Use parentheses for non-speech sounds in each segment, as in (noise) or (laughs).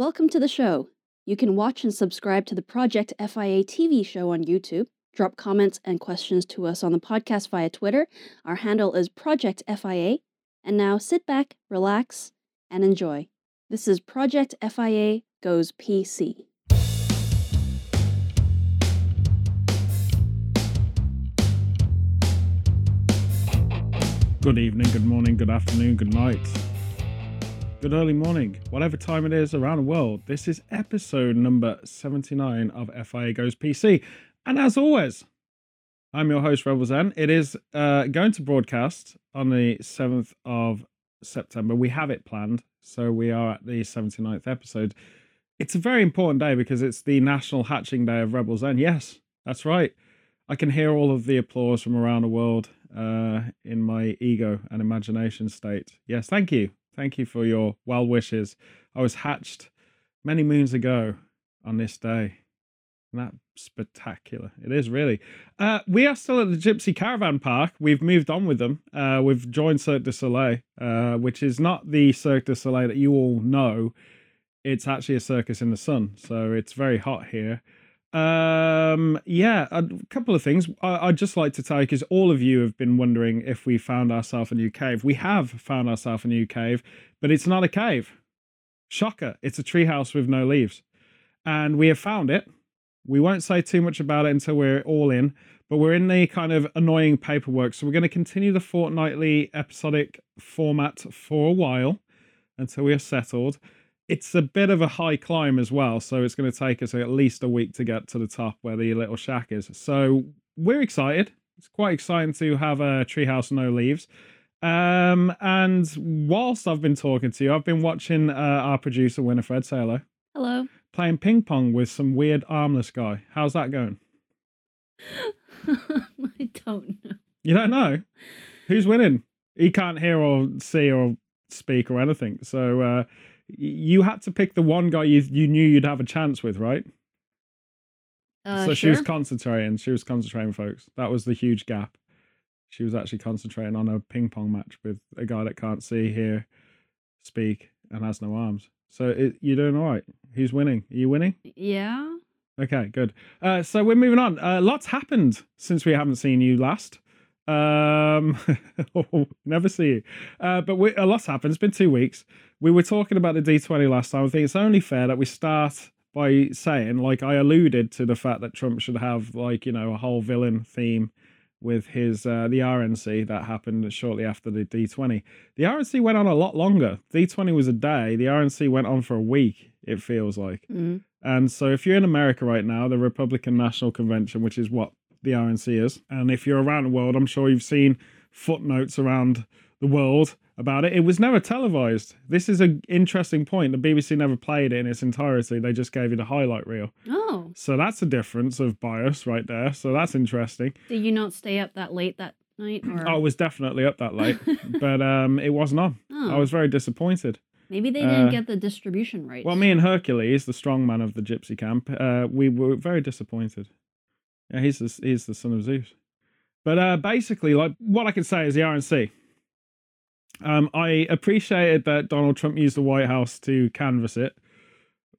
Welcome to the show. You can watch and subscribe to the Project FIA TV show on YouTube. Drop comments and questions to us on the podcast via Twitter. Our handle is Project FIA. And now sit back, relax, and enjoy. This is Project FIA Goes PC. Good evening, good morning, good afternoon, good night, good early morning, whatever time it is around the world. This is episode number 79 of FIA Goes PC. And as always, I'm your host, Rebel Zen. It is uh, going to broadcast on the 7th of September. We have it planned, so we are at the 79th episode. It's a very important day because it's the National Hatching Day of Rebel Zen. Yes, that's right. I can hear all of the applause from around the world uh, in my ego and imagination state. Yes, thank you. Thank you for your well wishes. I was hatched many moons ago on this day. That's spectacular. It is really. Uh, we are still at the Gypsy Caravan Park. We've moved on with them. Uh, we've joined Cirque du Soleil, uh, which is not the Cirque du Soleil that you all know. It's actually a circus in the sun. So it's very hot here. Um, yeah, a couple of things. I, would just like to tell you because all of you have been wondering if we found ourselves a new cave. We have found ourselves a new cave, but it's not a cave. Shocker! It's a treehouse with no leaves, and we have found it. We won't say too much about it until we're all in, but we're in the kind of annoying paperwork. So we're going to continue the fortnightly episodic format for a while until we are settled it's a bit of a high climb as well, so it's going to take us at least a week to get to the top where the little shack is. So we're excited. It's quite exciting to have a treehouse no leaves. Um, and whilst I've been talking to you, I've been watching uh, our producer Winifred. Say hello. Hello. Playing ping pong with some weird armless guy. How's that going? (laughs) I don't know. You don't know? Who's winning? He can't hear or see or speak or anything. So uh, you had to pick the one guy you you knew you'd have a chance with, right? Uh, so sure. she was concentrating. She was concentrating, folks. That was the huge gap. She was actually concentrating on a ping pong match with a guy that can't see, hear, speak, and has no arms. So it, you're doing all right. Who's winning? Are you winning? Yeah. Okay, good. Uh, so we're moving on. Uh, lots happened since we haven't seen you last. Um, (laughs) never see you. Uh, but we, a lot's happened. It's been two weeks. We were talking about the D20 last time. I think it's only fair that we start by saying, like, I alluded to the fact that Trump should have, like, you know, a whole villain theme with his uh, the RNC that happened shortly after the D20. The RNC went on a lot longer. D20 was a day. The RNC went on for a week. It feels like. Mm-hmm. And so, if you're in America right now, the Republican National Convention, which is what the RNC is. And if you're around the world, I'm sure you've seen footnotes around the world about it. It was never televised. This is an interesting point. The BBC never played it in its entirety. They just gave you the highlight reel. Oh. So that's a difference of bias right there. So that's interesting. Did you not stay up that late that night? Or... I was definitely up that late, (laughs) but um, it wasn't on. Oh. I was very disappointed. Maybe they didn't Uh, get the distribution right. Well, me and Hercules, the strong man of the gypsy camp, uh, we were very disappointed. Yeah, he's the, he's the son of Zeus. But uh, basically, like what I can say is the RNC. Um, I appreciated that Donald Trump used the White House to canvass it,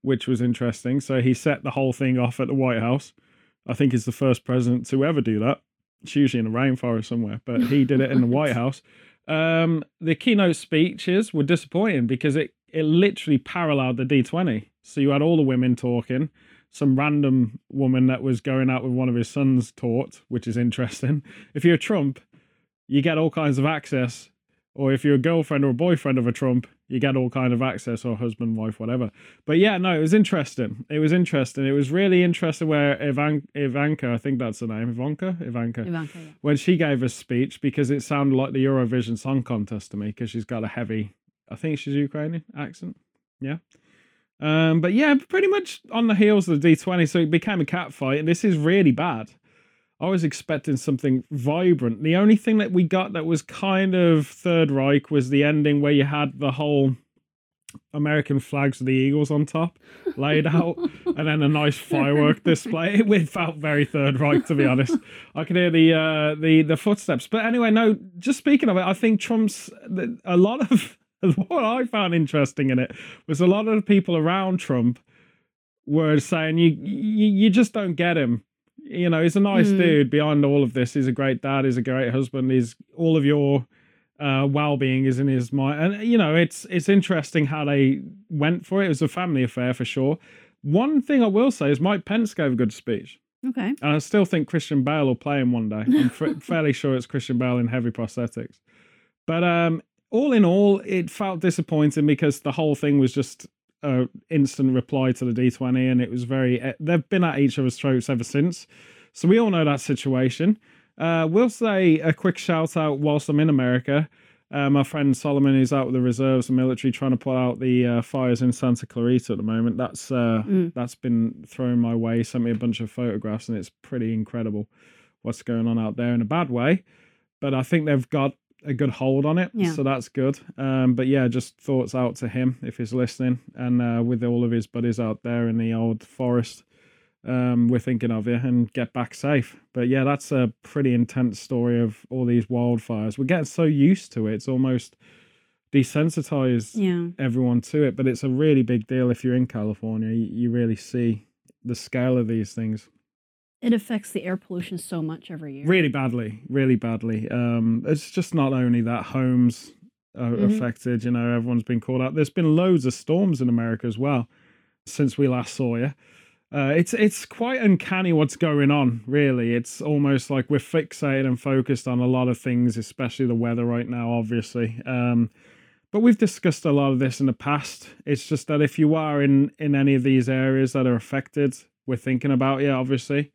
which was interesting. So he set the whole thing off at the White House. I think he's the first president to ever do that. It's usually in a rainforest somewhere, but he did it in the White (laughs) House. Um, the keynote speeches were disappointing because it, it literally paralleled the D20. So you had all the women talking, some random woman that was going out with one of his sons taught, which is interesting. (laughs) If you're a Trump, you get all kinds of access. Or if you're a girlfriend or a boyfriend of a Trump, you get all kind of access, or husband, wife, whatever. But yeah, no, it was interesting. It was interesting. It was really interesting where Ivan, Ivanka, I think that's the name, Ivanka, Ivanka, Ivanka, yeah. when she gave a speech because it sounded like the Eurovision Song Contest to me because she's got a heavy, I think she's Ukrainian accent. Yeah. Um, but yeah, pretty much on the heels of the D20, so it became a cat fight, and this is really bad. I was expecting something vibrant. The only thing that we got that was kind of Third Reich was the ending where you had the whole American flags with the eagles on top laid out, (laughs) and then a nice firework display. It felt very Third Reich, to be honest. I could hear the uh, the the footsteps. But anyway, no. Just speaking of it, I think Trump's a lot of (laughs) what I found interesting in it was a lot of the people around Trump were saying you you, you just don't get him. You know, he's a nice Mm. dude. Beyond all of this, he's a great dad. He's a great husband. He's all of your uh, well-being is in his mind. And you know, it's it's interesting how they went for it. It was a family affair for sure. One thing I will say is Mike Pence gave a good speech. Okay. And I still think Christian Bale will play him one day. I'm (laughs) fa- fairly sure it's Christian Bale in heavy prosthetics. But um, all in all, it felt disappointing because the whole thing was just a instant reply to the D20, and it was very. eh, They've been at each other's throats ever since, so we all know that situation. Uh, we'll say a quick shout out whilst I'm in America. Uh, my friend Solomon, is out with the reserves and military, trying to put out the uh, fires in Santa Clarita at the moment. That's uh, Mm. that's been thrown my way. Sent me a bunch of photographs, and it's pretty incredible what's going on out there in a bad way. But I think they've got a good hold on it, Yeah. so that's good. Um, but yeah, just thoughts out to him if he's listening, and uh, with all of his buddies out there in the old forest. Um, we're thinking of you and get back safe. But yeah, that's a pretty intense story of all these wildfires. We're getting so used to it; it's almost desensitized Yeah. everyone to it. But it's a really big deal if you're in California. You, you really see the scale of these things It affects the air pollution so much every year. really badly, really badly. Um, it's just not only that homes are Mhm. affected. You know, everyone's been called out. There's been loads of storms in America as well since we last saw you. Uh, it's it's quite uncanny what's going on. Really, it's almost like we're fixated and focused on a lot of things, especially the weather right now. Obviously, um, but we've discussed a lot of this in the past. It's just that if you are in in any of these areas that are affected, we're thinking about you. Obviously,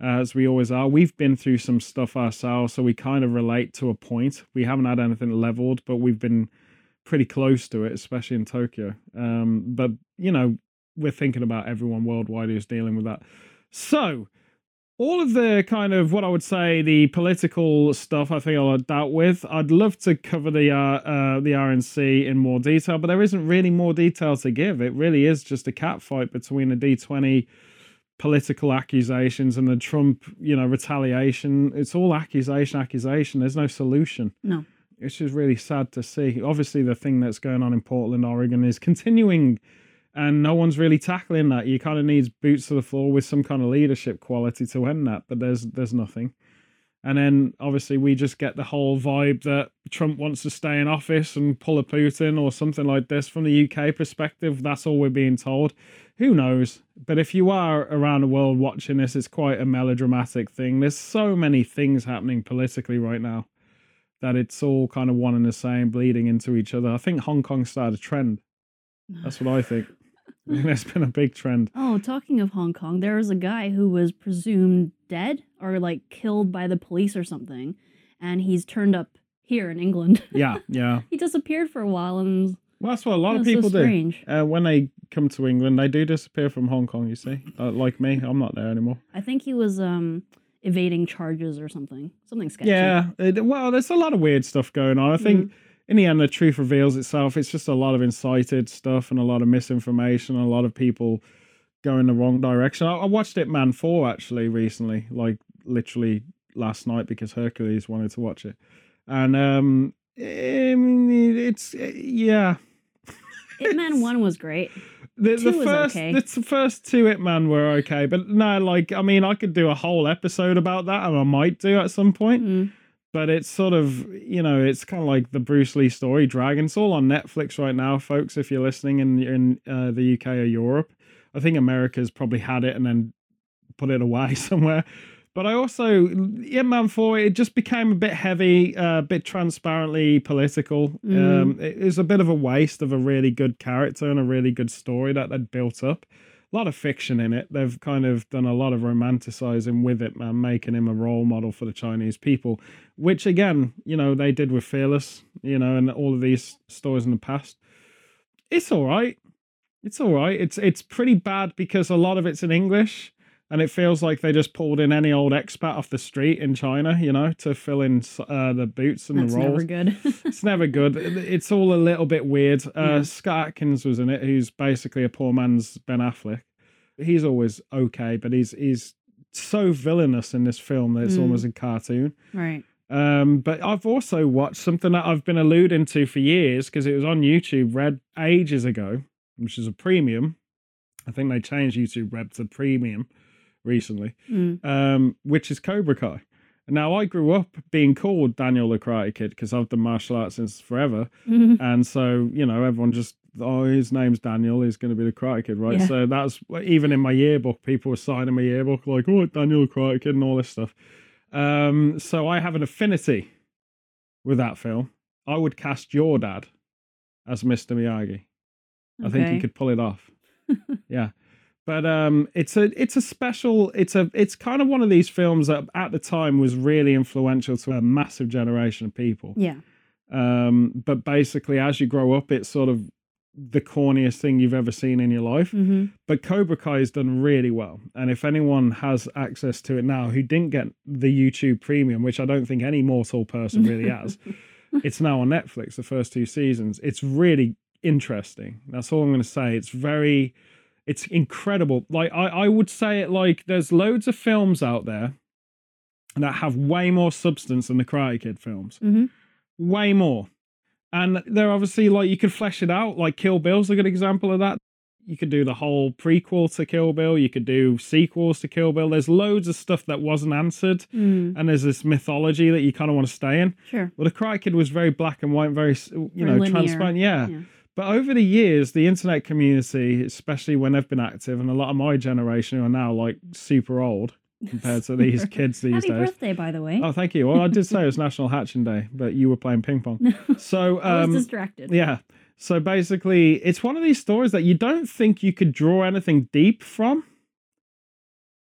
as we always are. We've been through some stuff ourselves, so we kind of relate to a point. We haven't had anything leveled, but we've been pretty close to it, especially in Tokyo. Um, but you know, we're thinking about everyone worldwide who's dealing with that. So, all of the kind of what I would say the political stuff, I think I'll dealt with. I'd love to cover the uh, uh, the RNC in more detail, but there isn't really more detail to give. It really is just a cat fight between the D20 political accusations and the Trump, you know, retaliation. It's all accusation, accusation. There's no solution. No. It's just really sad to see. Obviously, the thing that's going on in Portland, Oregon is continuing and no one's really tackling that. You kind of need boots to the floor with some kind of leadership quality to end that, but there's there's nothing. And then obviously we just get the whole vibe that Trump wants to stay in office and pull a Putin or something like this from the UK perspective. That's all we're being told. Who knows? But if you are around the world watching this, it's quite a melodramatic thing. There's so many things happening politically right now that it's all kind of one and the same, bleeding into each other. I think Hong Kong started a trend. That's what I think. (laughs) There's been a big trend. Oh, talking of Hong Kong, there was a guy who was presumed dead or like killed by the police or something, and he's turned up here in England. (laughs) Yeah, yeah. he disappeared for a while, and Well, that's what a lot of people so do. strange. Uh, when they come to England, they do disappear from Hong Kong. You see, uh, like me, I'm not there anymore. I think he was um evading charges or something, something sketchy. Yeah, it, well, there's a lot of weird stuff going on. I think in the end, the truth reveals itself. It's just a lot of incited stuff and a lot of misinformation, a lot of people going the wrong direction. I, I watched it Man Four actually recently, like literally last night because Hercules wanted to watch it, and um, mean, it's yeah. Ip Man (laughs) One was great. The, the first, okay. the first two Ip Man were okay, but no, like I mean, I could do a whole episode about that, and I might do at some point. Mm. But it's sort of, you know, it's kind of like the Bruce Lee story, Dragon. It's all on Netflix right now, folks. If you're listening in in uh, the UK or Europe, I think America's probably had it and then put it away (laughs) somewhere. But I also, Ip Man 4, it just became a bit heavy, uh, a bit transparently political. Mm. Um, it was a bit of a waste of a really good character and a really good story that they'd built up. A lot of fiction in it. They've kind of done a lot of romanticizing with it, man, making him a role model for the Chinese people, which again, you know, they did with Fearless, you know, and all of these stories in the past. It's all right. It's all right. It's it's pretty bad because a lot of it's in English and it feels like they just pulled in any old expat off the street in China, you know, to fill in uh, the boots and That's the roles. It's never good. (laughs) (laughs) it's never good. It's all a little bit weird. Uh, Yeah. Scott Adkins was in it, who's basically a poor man's Ben Affleck. He's always okay, but he's he's so villainous in this film that it's Mm. almost a cartoon. right. Um, but I've also watched something that I've been alluding to for years because it was on YouTube Red ages ago, which is a premium. I think they changed YouTube Red to premium recently, Mm. um, which is Cobra Kai. Now, I grew up being called Daniel the Karate Kid because I've done martial arts since forever. Mhm. And so, you know, everyone just, oh, his name's Daniel. He's going to be the Karate Kid, right? Yeah. So that's even in my yearbook, people were signing my yearbook like, oh, Daniel the Karate Kid and all this stuff. Um, so I have an affinity with that film. I would cast your dad as Mr. Miyagi. I think he could pull it off. (laughs) yeah. But um it's a it's a special it's a it's kind of one of these films that at the time was really influential to a massive generation of people. Yeah. Um but basically as you grow up it's sort of the corniest thing you've ever seen in your life. hmm But Cobra Kai has done really well. And if anyone has access to it now who didn't get the YouTube premium, which I don't think any mortal person really has, (laughs) it's now on Netflix, the first two seasons. It's really interesting. That's all I'm going to say. It's very, it's incredible. Like, I, I would say it like there's loads of films out there that have way more substance than the Karate Kid films. hmm Way more. And they're obviously like, you could flesh it out. Like, Kill Bill's a good example of that. You could do the whole prequel to Kill Bill. You could do sequels to Kill Bill. There's loads of stuff that wasn't answered. Mm. And there's this mythology that you kind of want to stay in. Sure. Well, the Karate Kid was very black and white, very you know linear. transparent. Yeah. Yeah. But over the years, the internet community, especially when they've been active, and a lot of my generation who are now like super old compared to these (laughs) kids these Happy days. Happy birthday, by the way. Oh, thank you. Well, I did say it was (laughs) National Hatching Day, but you were playing ping pong. So, (laughs) I was um, distracted. yeah. So basically, it's one of these stories that you don't think you could draw anything deep from,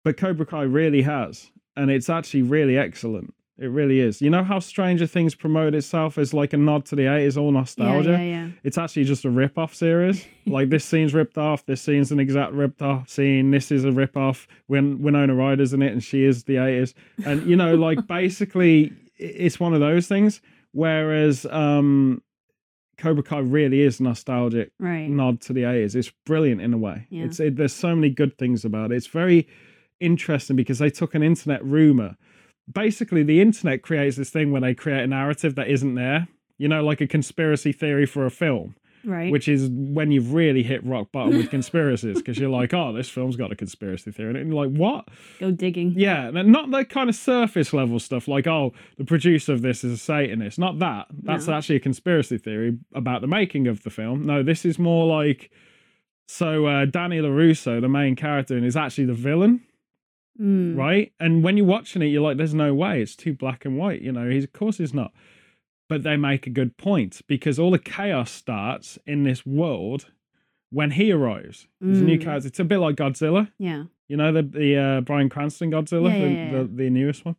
but Cobra Kai really has, and it's actually really excellent. It really is. You know how Stranger Things promoted itself as like a nod to the 80s, all nostalgia? yeah, yeah. It's actually just a rip off series. (laughs) like this scene's ripped off, this scene's an exact ripped off scene, this is a rip off. When Winona Ryder's in it and she is the 80s. And you know, like (laughs) basically it's one of those things. Whereas um Cobra Kai really is nostalgic Right. nod to the 80s. It's brilliant in a way. Yeah. It's it, there's so many good things about it. It's very interesting because they took an internet rumor. Basically, the internet creates this thing where they create a narrative that isn't there. You know, like a conspiracy theory for a film, Right. which is when you've really hit rock bottom with conspiracies because you're like, oh, this film's got a conspiracy theory. in it. And you're like, what? Go digging. Yeah, not the kind of surface level stuff like, oh, the producer of this is a Satanist. Not that. That's No. actually a conspiracy theory about the making of the film. No, this is more like so uh, Danny LaRusso, the main character, and is actually the villain, Mm. right? And when you're watching it, you're like, there's no way. It's too black and white. You know, he's of course he's not. But they make a good point because all the chaos starts in this world when he arrives. He's a new Mm. character. It's a bit like Godzilla. Yeah. You know the the uh, Bryan Cranston Godzilla, Yeah, yeah, yeah. The, the newest one.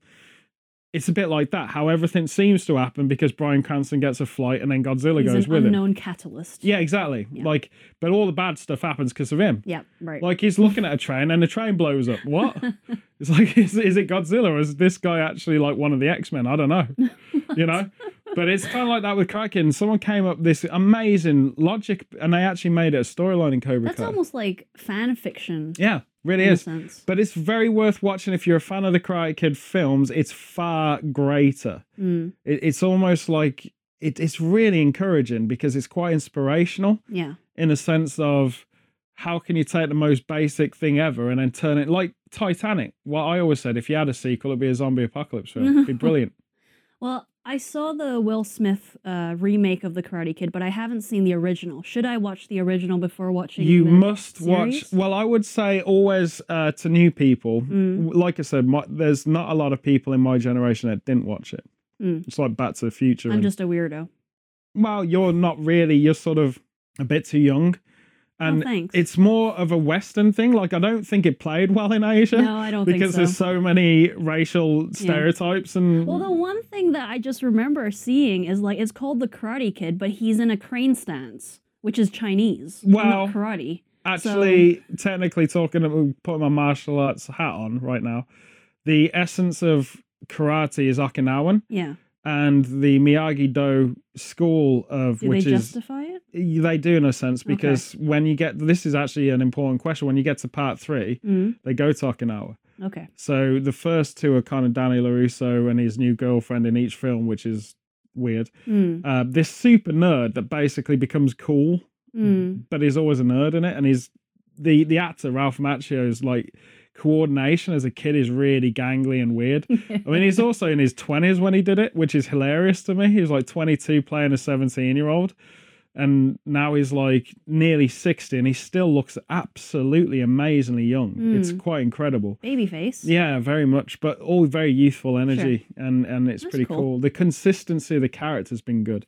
It's a bit like that. How everything seems to happen because Bryan Cranston gets a flight and then Godzilla He's goes an with him. unknown catalyst. Yeah, exactly. Yeah. Like, but all the bad stuff happens because of him. Yeah. Right. Like he's looking at a train and the train blows up. What? (laughs) it's like, is, is it Godzilla or is this guy actually like one of the X Men? I don't know. (laughs) you know. But it's kind of like that with Kraken. Someone came up this amazing logic, and they actually made it a storyline in Cobra That's Kai. almost like fan fiction. yeah, really is. But it's very worth watching if you're a fan of the Karate Kid films. It's far greater. Mm. It, it's almost like it, it's really encouraging because it's quite inspirational Yeah. in a sense of how can you take the most basic thing ever and then turn it like Titanic. What I always said, if you had a sequel, it'd be a zombie apocalypse film. It'd be (laughs) brilliant. Well, I saw the Will Smith uh, remake of The Karate Kid, but I haven't seen the original. Should I watch the original before watching? you must watch. Well, I would say always uh, to new people. Mm. Like I said, my, there's not a lot of people in my generation that didn't watch it. Mm. It's like Back to the Future. I'm and- just a weirdo. well, you're not really. You're sort of a bit too young, and oh, it's more of a Western thing. Like I don't think it played well in Asia no, I don't because think there's so. so many racial stereotypes and. Well, the one thing that I just remember seeing is like it's called The Karate Kid, but he's in a crane stance, which is Chinese, Well, not karate. Actually, technically talking, I'm putting my martial arts hat on right now. The essence of karate is Okinawan, Yeah. And the Miyagi Do school of Do which they is justify it? they do in a sense because when you get this is actually an important question. When you get to part three, Mm. they go to Okinawa. Okay. So the first two are kind of Danny LaRusso and his new girlfriend in each film, which is weird. Mm. Uh, this super nerd that basically becomes cool, Mm. but he's always a nerd in it. And he's the the actor Ralph Macchio is like coordination as a kid is really gangly and weird. (laughs) I mean, he's also in his twenties when he did it, which is hilarious to me. He was like twenty two playing a seventeen year old. And now he's like nearly 60 and he still looks absolutely amazingly young. It's Mm. quite incredible. Baby face. Yeah, very much, but all very youthful energy, and and it's That's pretty cool. cool. The consistency of the character's been good,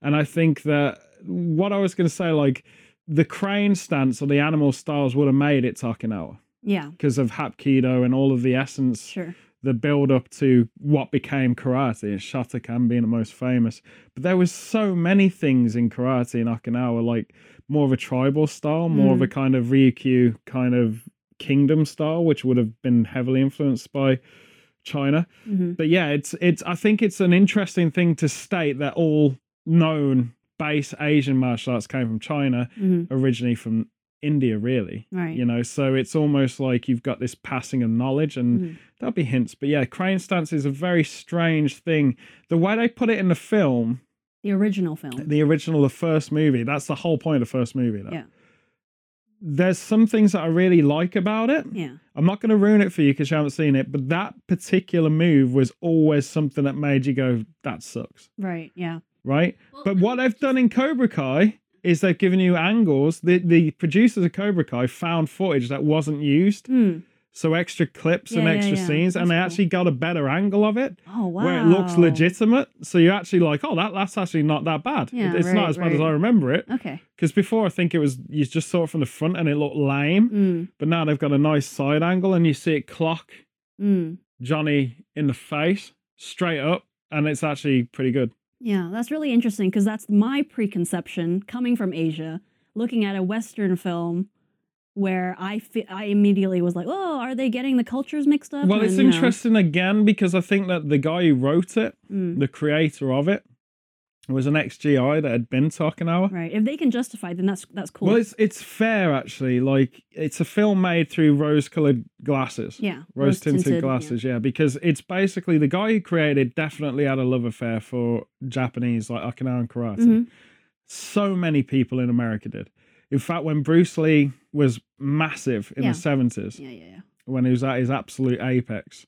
and I think that what I was going to say, like the crane stance or the animal styles would have made it Takinawa Yeah. because of Hapkido and all of the essence, Sure. the build up to what became karate, and Shotokan being the most famous. But there was so many things in karate in Okinawa, like more of a tribal style, more of Mm. a kind of Ryukyu kind of kingdom style, which would have been heavily influenced by China. hmm But yeah, it's it's I think it's an interesting thing to state that all known base Asian martial arts came from China, hmm originally from India, really. Right. You know, so it's almost like you've got this passing of knowledge, and Mhm. there'll be hints. But yeah, crane stance is a very strange thing. The way they put it in the film, The original film. the original, the first movie, that's the whole point of the first movie. Though. Yeah. There's some things that I really like about it. yeah. I'm not going to ruin it for you because you haven't seen it, but that particular move was always something that made you go, that sucks, Right. Yeah. right? But what they've done in Cobra Kai is they've given you angles. The, the producers of Cobra Kai found footage that wasn't used. Mm. So extra clips and Yeah, yeah, extra yeah. scenes, and they cool. actually got a better angle of it Oh wow. where it looks legitimate. So you're actually like, oh, that that's actually not that bad. Yeah, It- it's right, not as bad as. I remember it. Okay. Because before I think it was you just saw it from the front and it looked lame, Mm. but now they've got a nice side angle and you see it clock Mm. Johnny in the face straight up, and it's actually pretty good. Yeah, that's really interesting because that's my preconception coming from Asia, looking at a Western film where I fe- I immediately was like, oh, are they getting the cultures mixed up? Well, it's And, know, interesting again because I think that the guy who wrote it, mm, the creator of it, was an ex GI that had been to Okinawa. right. If they can justify, then that's that's cool. Well, it's it's fair actually. Like it's a film made through rose-colored glasses, yeah, rose tinted yeah. glasses. Yeah. because it's basically the guy who created definitely had a love affair for Japanese like Okinawan karate. Mhm. So many people in America did. In fact, when Bruce Lee was massive in Yeah. the seventies, Yeah, yeah, yeah. when he was at his absolute apex,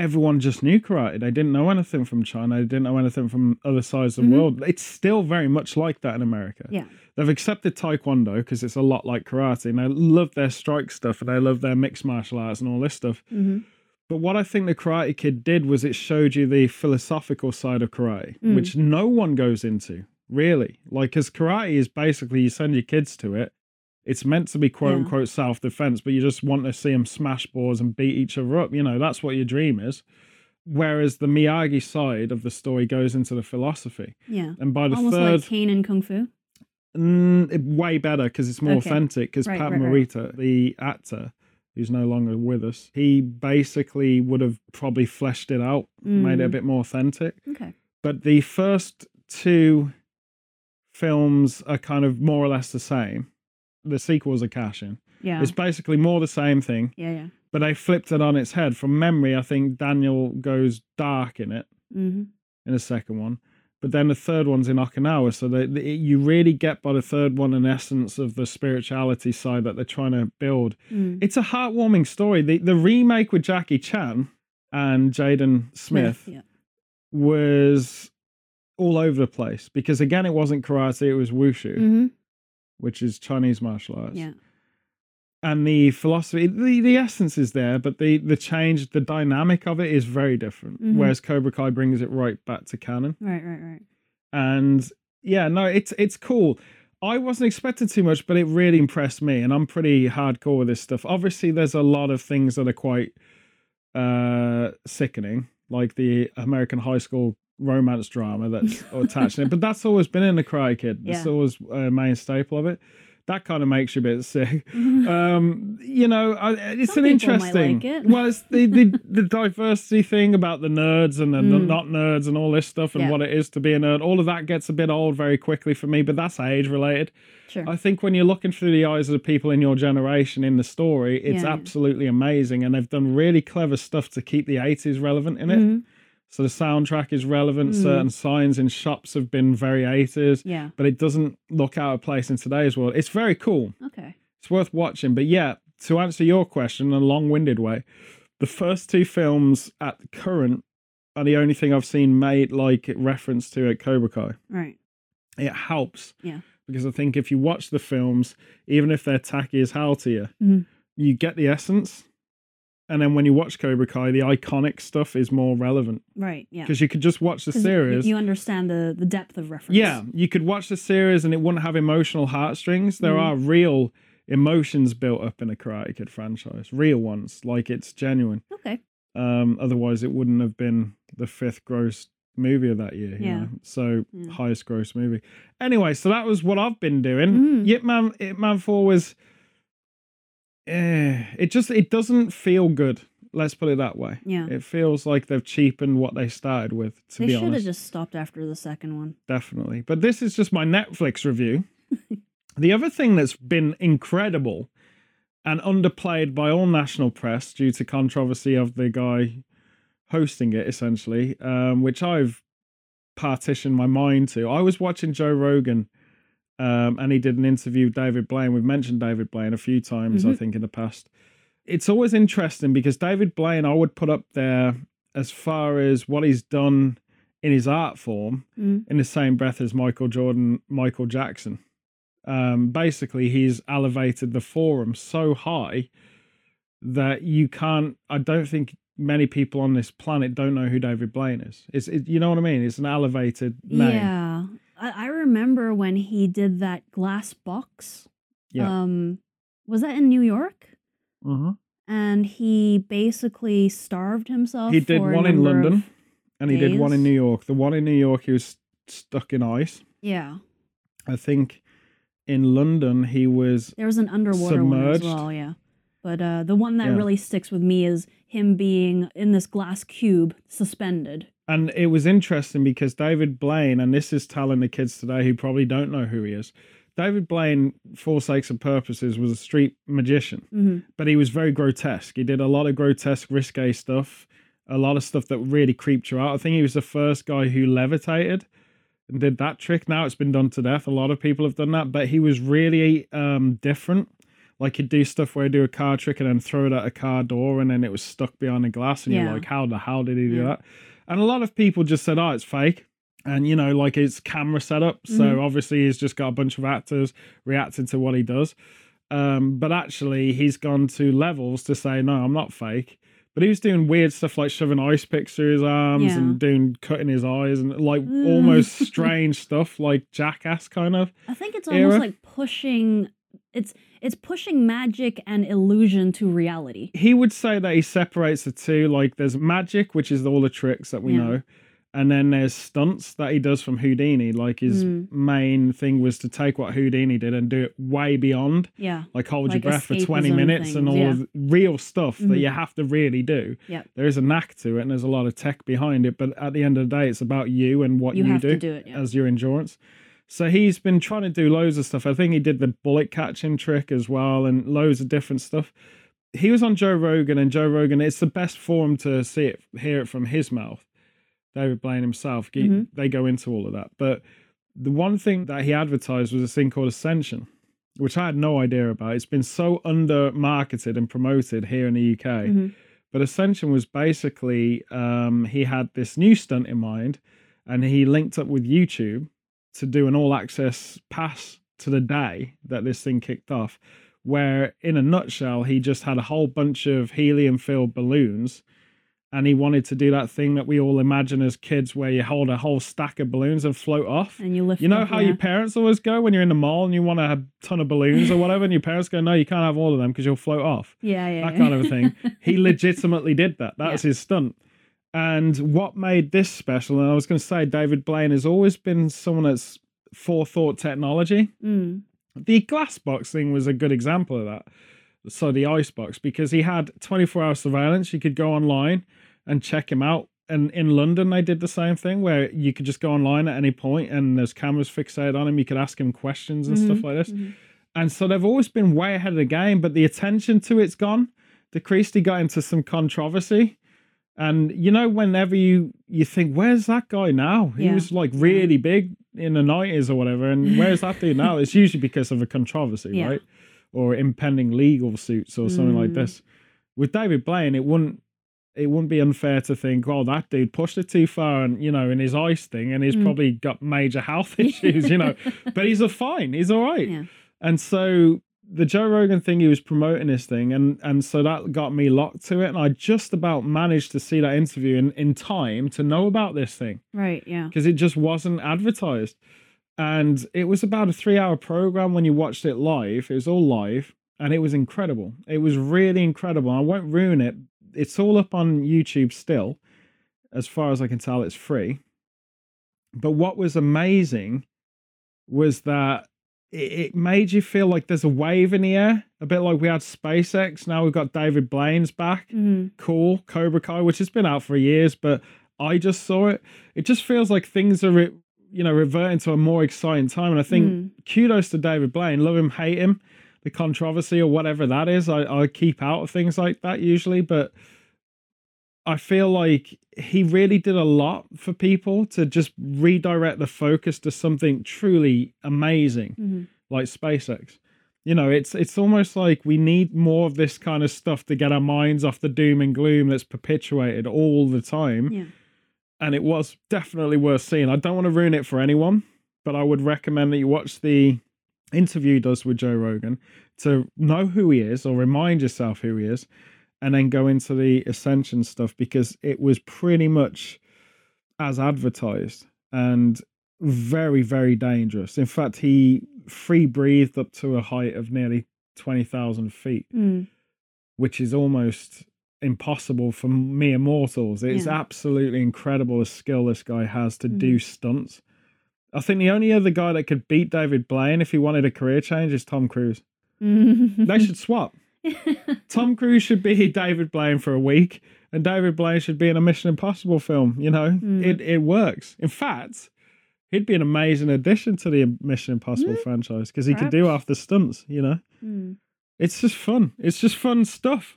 everyone just knew karate. They didn't know anything from China. They didn't know anything from other sides of the Mhm. world. It's still very much like that in America. Yeah. They've accepted Taekwondo because it's a lot like karate, and they love their strike stuff, and they love their mixed martial arts and all this stuff. hmm But what I think the Karate Kid did was it showed you the philosophical side of karate, Mm. which no one goes into, really. Like, because karate is basically you send your kids to it. It's meant to be quote Yeah. unquote self defense, but you just want to see them smash boards and beat each other up. You know, that's what your dream is. Whereas the Miyagi side of the story goes into the philosophy. Yeah. And by the Almost third, like Caine and Kung Fu. Mm, way better because it's more Okay. authentic. Because Right, Pat right, right. Morita, the actor who's no longer with us, he basically would have probably fleshed it out, made it a Mm. bit more authentic. Okay. But the first two films are kind of more or less the same. The sequels are cash in. Yeah. It's basically more the same thing, yeah, yeah. but they flipped it on its head. From memory, I think Daniel goes dark in it hmm in the second one. But then the third one's in Okinawa, so that you really get by the third one an essence of the spirituality side that they're trying to build. Mm. It's a heartwarming story. The the remake with Jackie Chan and Jaden Smith Yeah. was all over the place because again, it wasn't karate; it was wushu, hmm which is Chinese martial arts. Yeah. And the philosophy, the, the essence is there, but the the change, the dynamic of it is very different. Mhm. Whereas Cobra Kai brings it right back to canon. Right. Right. Right. and yeah no it's it's cool i wasn't expecting too much but it really impressed me and i'm pretty hardcore with this stuff obviously there's a lot of things that are quite uh sickening like the american high school romance drama that's (laughs) attached in it but that's always been in the Cry kid it's always a main staple of it that kind of makes you a bit sick. (laughs) Um, you know, it's Some an interesting. like it. Well, it's the, the the diversity thing about the nerds and the, the Mm. not nerds and all this stuff and Yeah. what it is to be a nerd. All of that gets a bit old very quickly for me, but that's age related. Sure. I think when you're looking through the eyes of the people in your generation in the story, it's Yeah, yeah. absolutely amazing, and they've done really clever stuff to keep the 80s relevant in it. Mhm. So the soundtrack is relevant. Mm. Certain signs in shops have been very 80s, Yeah. but it doesn't look out of place in today's world. It's very cool. Okay. It's worth watching. But yeah, to answer your question in a long-winded way, the first two films at the current are the only thing I've seen made like reference to at Cobra Kai Right. it helps. Yeah. Because I think if you watch the films, even if they're tacky as hell to you, Mhm. you get the essence. And then when you watch Cobra Kai, the iconic stuff is more relevant Right. Yeah. because you could just watch the series. You understand the the depth of reference. yeah, you could watch the series and it wouldn't have emotional heartstrings. There Mhm. are real emotions built up in a Karate Kid franchise, real ones, like it's genuine. Okay. Um, otherwise, it wouldn't have been the fifth gross movie of that year. You Yeah. Know? So Yeah. highest gross movie. Anyway, so that was what I've been doing. Mm. Yip Man, Ip Man Four was. Eh, it just it doesn't feel good. Let's put it that way. Yeah. It feels like they've cheapened what they started with. To they be should have just stopped after the second one. definitely. But this is just my Netflix review. (laughs) the other thing that's been incredible and underplayed by all national press due to controversy of the guy hosting it, essentially, um, which I've partitioned my mind to. I was watching Joe Rogan. Um, and he did an interview with David Blaine. We've mentioned David Blaine a few times, I Mhm. think, in the past. It's always interesting because David Blaine, I would put up there as far as what he's done in his art form Mm. in the same breath as Michael Jordan, Michael Jackson. Um, basically, he's elevated the forum so high that you can't. I don't think many people on this planet don't know who David Blaine is. It's it, you know what I mean. It's an elevated name. Yeah. I, I remember when he did that glass box. Yeah. Um, was that in New York? Mhm. And he basically starved himself. He did one in London, and he did one in. New York. The one in New York, he was stuck in ice. Yeah. I think in London he was There was an underwater one as well, yeah. But uh, the one that Yeah. really sticks with me is him being in this glass cube suspended. And it was interesting because David Blaine, and this is telling the kids today who probably don't know who he is. David Blaine, for sakes and purposes, was a street magician, hmm but he was very grotesque. He did a lot of grotesque, risque stuff, a lot of stuff that really creeped you out. I think he was the first guy who levitated and did that trick. Now it's been done to death. A lot of people have done that, but he was really um, different. Like he'd do stuff where he'd do a car trick and then throw it at a car door, and then it was stuck behind the glass, and Yeah. you're like, "How the hell did he do Yeah. that?" And a lot of people just said, "Oh, it's fake." And you know, like it's camera setup, so Mhm. obviously he's just got a bunch of actors reacting to what he does. Um, but actually, he's gone to levels to say, "No, I'm not fake." But he was doing weird stuff like shoving ice picks through his arms Yeah. and doing cutting his eyes and like Mm. almost (laughs) strange stuff, like jackass kind of. I think it's Era? almost like pushing it's it's pushing magic and illusion to reality. he would say that he separates the two. Like there's magic, which is all the tricks that we Yeah. know, and then there's stunts that he does from Houdini. Like his Mm. main thing was to take what Houdini did and do it way beyond. Yeah. Like hold Like your breath for 20 escapism minutes and all yeah. the real stuff that Mhm. you have to really do. Yep. There is a knack to it and there's a lot of tech behind it, but at the end of the day, it's about you and what You, you, do do it. Yeah. as your endurance. So he's been trying to do loads of stuff. I think he did the bullet catching trick as well and loads of different stuff. He was on Joe Rogan and Joe Rogan, it's the best forum to see it, hear it from his mouth. David Blaine himself, he- Mhm. they go into all of that. But the one thing that he advertised was a thing called Ascension, which I had no idea about. It's been so under marketed and promoted here in the UK. Mhm. But Ascension was basically um, he had this new stunt in mind, and he linked up with YouTube to do an all access pass to the day that this thing kicked off. Where, in a nutshell, he just had a whole bunch of helium filled balloons, and he wanted to do that thing that we all imagine as kids, where you hold a whole stack of balloons and float off. And you lift You know up, how yeah. your parents always go when you're in the mall and you want to have a ton of balloons or whatever, and your parents go, "No, you can't have all of them because you'll float off." yeah, yeah, that yeah. kind of a thing. He (laughs) legitimately did that. That Yeah. his stunt. And what made this special, and I was going to say, David Blaine has always been someone that's forethought technology. Mm. The glass box thing was a good example of that. So the ice box, because he had 24 hour surveillance, you could go online and check him out. And in London, they did the same thing where you could just go online at any point and there's cameras fixated on him. You could ask him questions and stuff like this. Mhm. And so they've always been way ahead of the game, but the attention to it's gone. Decreased, he got into some controversy. And you know, whenever you you think, where's that guy now? He Yeah. was like really big in the nineties or whatever, and where's that dude now? It's (laughs) usually because of a controversy, Yeah. right? Or impending legal suits or something like Mm. this. With David Blaine, it wouldn't it wouldn't be unfair to think, oh, that dude pushed it too far and you know, in his ice thing, and he's Mm. probably got major (laughs) health (laughs) issues, you know. but he's a fine, he's all right. Yeah. And so the Joe Rogan thing, he was promoting this thing, and and so that got me locked to it. And I just about managed to see that interview in, in time to know about this thing Right. Yeah. because it just wasn't advertised. And it was about a three hour program when you watched it live. It was all live, and it was incredible. It was really incredible. I won't ruin it. It's all up on YouTube still. As far as I can tell, it's free. But what was amazing was that it, it made you feel like there's a wave in the air, a bit like we had SpaceX. Now we've got David Blaine's back. Mhm. Cool. Cobra Kai, which has been out for years, but I just saw it. It just feels like things are, re- you know, reverting to a more exciting time. And I think Mm. kudos to David Blaine. Love him, hate him, the controversy or whatever that is. I, I keep out of things like that usually, but I feel like he really did a lot for people to just redirect the focus to something truly amazing Mhm. like SpaceX. You know, it's it's almost like we need more of this kind of stuff to get our minds off the doom and gloom that's perpetuated all the time. Yeah. And it was definitely worth seeing. I don't want to ruin it for anyone, but I would recommend that you watch the interview he does with Joe Rogan to know who he is or remind yourself who he is, and then go into the ascension stuff because it was pretty much as advertised and very, very dangerous. In fact, he free breathed up to a height of nearly 20,000 feet, Mm. which is almost impossible for mere mortals. It's Yeah. absolutely incredible the skill this guy has to Mm-hmm. do stunts. I think the only other guy that could beat David Blaine if he wanted a career change is Tom Cruise. They (laughs) should swap. Tom Cruise should be David Blaine for a week, and David Blaine should be in a Mission Impossible film. You know, Mm. it it works. In fact, he'd be an amazing addition to the Mission Impossible franchise because he could do half the stunts. You know, Mm. it's just fun. It's just fun stuff.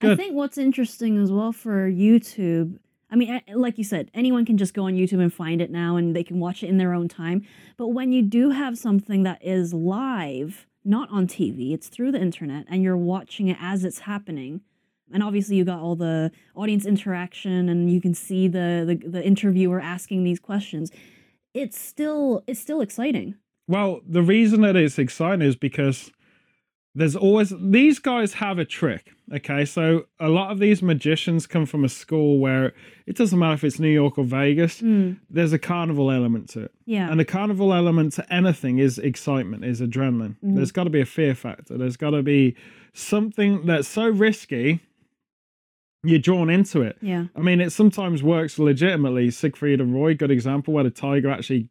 It's I think what's interesting as well for YouTube, I mean, like you said, anyone can just go on YouTube and find it now and they can watch it in their own time. But when you do have something that is live, not on TV, it's through the internet and you're watching it as it's happening. And obviously you got all the audience interaction and you can see the the, the interviewer asking these questions. It's still it's still exciting. Well, the reason that it's exciting is because there's always these guys have a trick. Okay, so a lot of these magicians come from a school where it doesn't matter if it's New York or Vegas. Mm, There's a carnival element to it, yeah. and the carnival element to anything is excitement, is adrenaline. Mhm. There's got to be a fear factor. There's got to be something that's so risky. You're drawn into it. yeah. I mean, it sometimes works legitimately. Siegfried and Roy, good example, where the tiger actually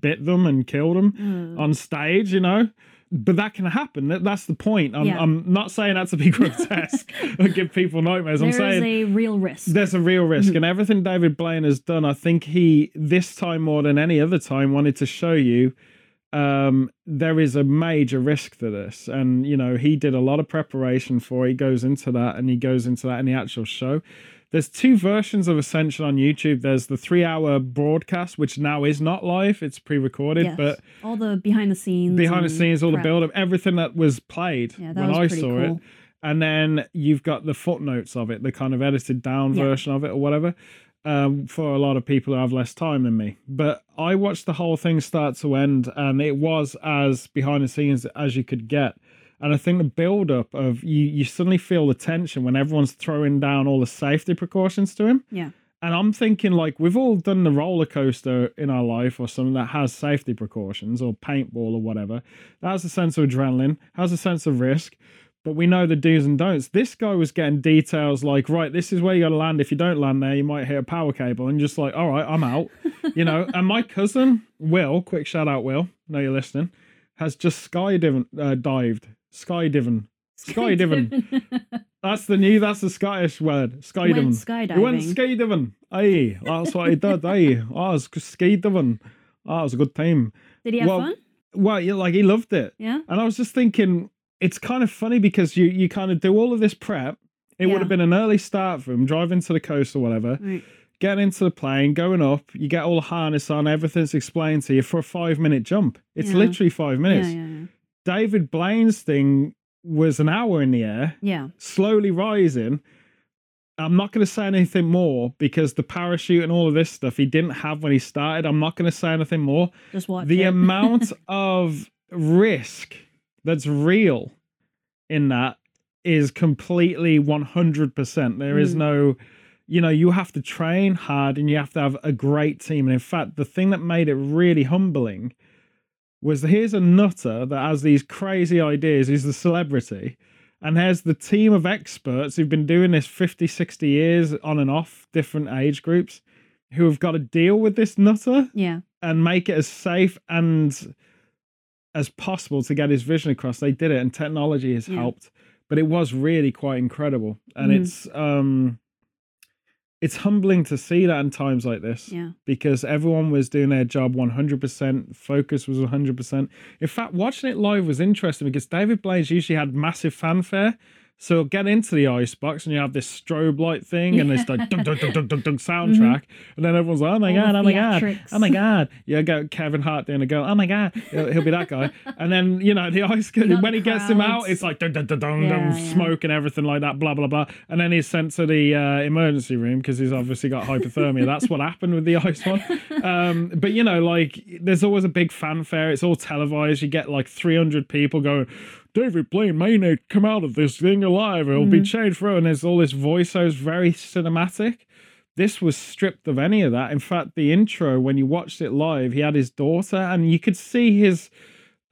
bit them and killed them Uh, on stage, you know. But that can happen. That, that's the point. I'm, Yeah. I'm not saying that to be (laughs) grotesque or give people nightmares. I'm there is saying a real risk. there's a real risk. Mhm. And everything David Blaine has done, I think he, this time more than any other time, wanted to show you um, there is a major risk to this. And, you know, he did a lot of preparation for it. He goes into that and he goes into that in the actual show. There's two versions of Ascension on YouTube. There's the three hour broadcast, which now is not live, it's pre recorded, Yes. but all the behind the scenes behind the scenes, all the build up, everything that was played Yeah, that when was I saw cool. it. And then you've got the footnotes of it, the kind of edited down Yeah. version of it or whatever, um, for a lot of people who have less time than me. But I watched the whole thing start to end, and it was as behind the scenes as you could get. And I think the build up of you, you suddenly feel the tension when everyone's throwing down all the safety precautions to him. Yeah. And I'm thinking, like, we've all done the roller coaster in our life or something that has safety precautions or paintball or whatever. That has a sense of adrenaline, has a sense of risk, but we know the do's and don'ts. This guy was getting details like, right, this is where you got to land. If you don't land there, you might hit a power cable. And just like, all right, I'm out, (laughs) you know. And my cousin, Will, quick shout out, Will, know you're listening. has just skydiving uh, dived. Skydiving. Skydiving. (laughs) That's the new. That's the Scottish word. Went Skydiving. He went skydiving. Aye, that's what he did. Aye, (laughs) oh, it was skydiving. Oh, it was a good time. Did he have Well, fun? Well, yeah, like he loved it. Yeah. And I was just thinking, it's kind of funny because you you kind of do all of this prep. It would have been an early start for him, driving to the coast or whatever, Right. getting into the plane, going up. You get all the harness on, everything's explained to you for a five minute jump. It's Yeah. literally five minutes. Yeah, yeah, David Blaine's thing was an hour in the air, yeah. slowly rising. I'm not going to say anything more because the parachute and all of this stuff he didn't have when he started. I'm not going to say anything more. Just watch the (laughs) amount of risk that's real in that is completely 100%. There is Mm. no, you know, you have to train hard and you have to have a great team. And in fact, the thing that made it really humbling was here's a nutter that has these crazy ideas, he's the celebrity. And there's the team of experts who've been doing this 50, 60 years on and off, different age groups, who have got to deal with this nutter yeah. and make it as safe and as possible to get his vision across. They did it, and technology has Yeah. helped. But it was really quite incredible, and Mhm. it's um, it's humbling to see that in times like this Yeah. because everyone was doing their job 100%. Focus was 100%. In fact, watching it live was interesting because David Blaine usually had massive fanfare. So get into the icebox and you have this strobe light thing and this like dun, dun, dun, dun, dun, dun soundtrack. And then everyone's like, oh my Mm-hmm. All God, oh my God, oh my God. You got Kevin Hart doing a go, oh my God, he'll, he'll be that guy. And then, you know, the ice, (laughs) got when he gets him out, crowds. it's like dun, dun, dun, dun, Yeah, dun, yeah. smoke and everything like that, blah, blah, blah. And then he's sent to the uh, emergency room because he's obviously got hypothermia. That's what happened with the (laughs) ice one. Um, but, you know, like there's always a big fanfare. It's all televised. You get like 300 people going, David Blaine may not come out of this thing alive. It'll be mm. changed for, and there's all this voiceovers, very cinematic. This was stripped of any of that. In fact, the intro, when you watched it live, he had his daughter, and you could see his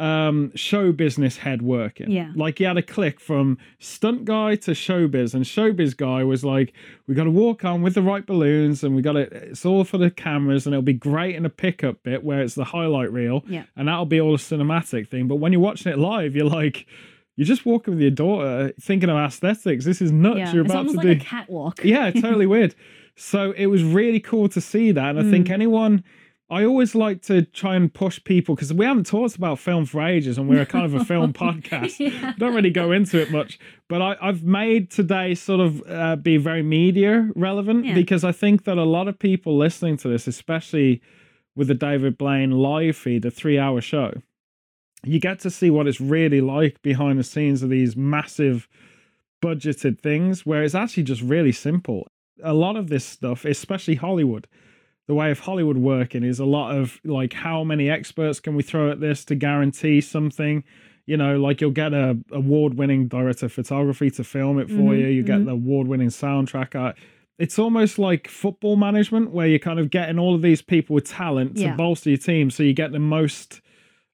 um show business head working Yeah. like he had a click from stunt guy to showbiz and showbiz guy was like we got to walk on with the right balloons and we got to it's all for the cameras and it'll be great in a pickup bit where it's the highlight reel Yeah. and that'll be all a cinematic thing. But when you're watching it live, you're like, you're just walking with your daughter, thinking of aesthetics. This is nuts. Yeah. You're about to like do. a catwalk. yeah, totally (laughs) weird. So it was really cool to see that, and I think Mm. anyone. I always like to try and push people because we haven't talked about film for ages, and we're a kind of a (laughs) film (laughs) podcast Yeah. don't really go into it much, but I, I've made today sort of uh, be very media relevant Yeah. because I think that a lot of people listening to this, especially with the David Blaine live feed, the three hour show, you get to see what it's really like behind the scenes of these massive budgeted things where it's actually just really simple. A lot of this stuff, especially Hollywood, the way of Hollywood working is a lot of like how many experts can we throw at this to guarantee something you know like you'll get a award-winning director of photography to film it for Mhm, you you get mhm. the award-winning soundtrack it's almost like football management where you're kind of getting all of these people with talent to Yeah. bolster your team so you get the most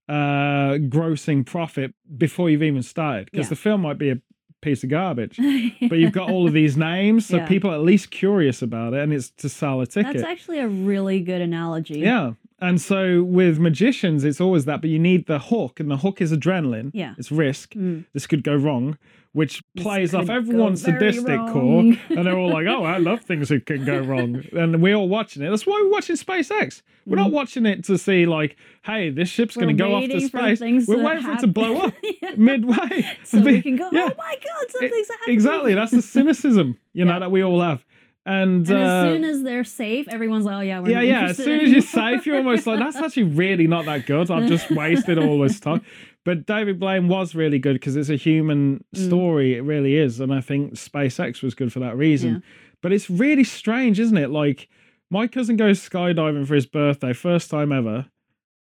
uh grossing profit before you've even started because Yeah. the film might be a piece of garbage (laughs) but you've got all of these names so Yeah. people are at least curious about it and it's to sell a ticket That's actually a really good analogy. yeah. And so with magicians, it's always that, but you need the hook, and the hook is adrenaline. Yeah. It's risk. Mm. This could go wrong, which This plays off everyone's sadistic core. (laughs) And they're all like, oh, I love things that can go wrong. (laughs) And we're all watching it. That's why we're watching SpaceX. We're not Mm. watching it to see, like, hey, this ship's going to go off to space. We're waiting for it to blow up (laughs) Yeah. midway. so we can go, Yeah. oh my god, something's happening. Exactly. That's the cynicism, you know, Yeah. that we all have. And, And uh, as soon as they're safe, everyone's like, oh yeah, we're yeah, yeah. As soon as you're (laughs) safe, you're almost like that's actually really not that good. I've just wasted all this time. But David Blaine was really good because it's a human Mm. story. It really is, and I think SpaceX was good for that reason. Yeah. But it's really strange, isn't it? Like my cousin goes skydiving for his birthday, first time ever.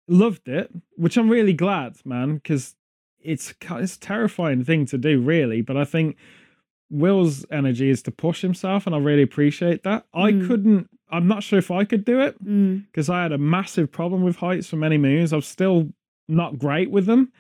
Loved it, which I'm really glad, man, because it's it's a terrifying thing to do, really. But I think Will's energy is to push himself, and I really appreciate that. I Mm. couldn't. I'm not sure if I could do it Mm. because I had a massive problem with heights for many moons. I'm still not great with them.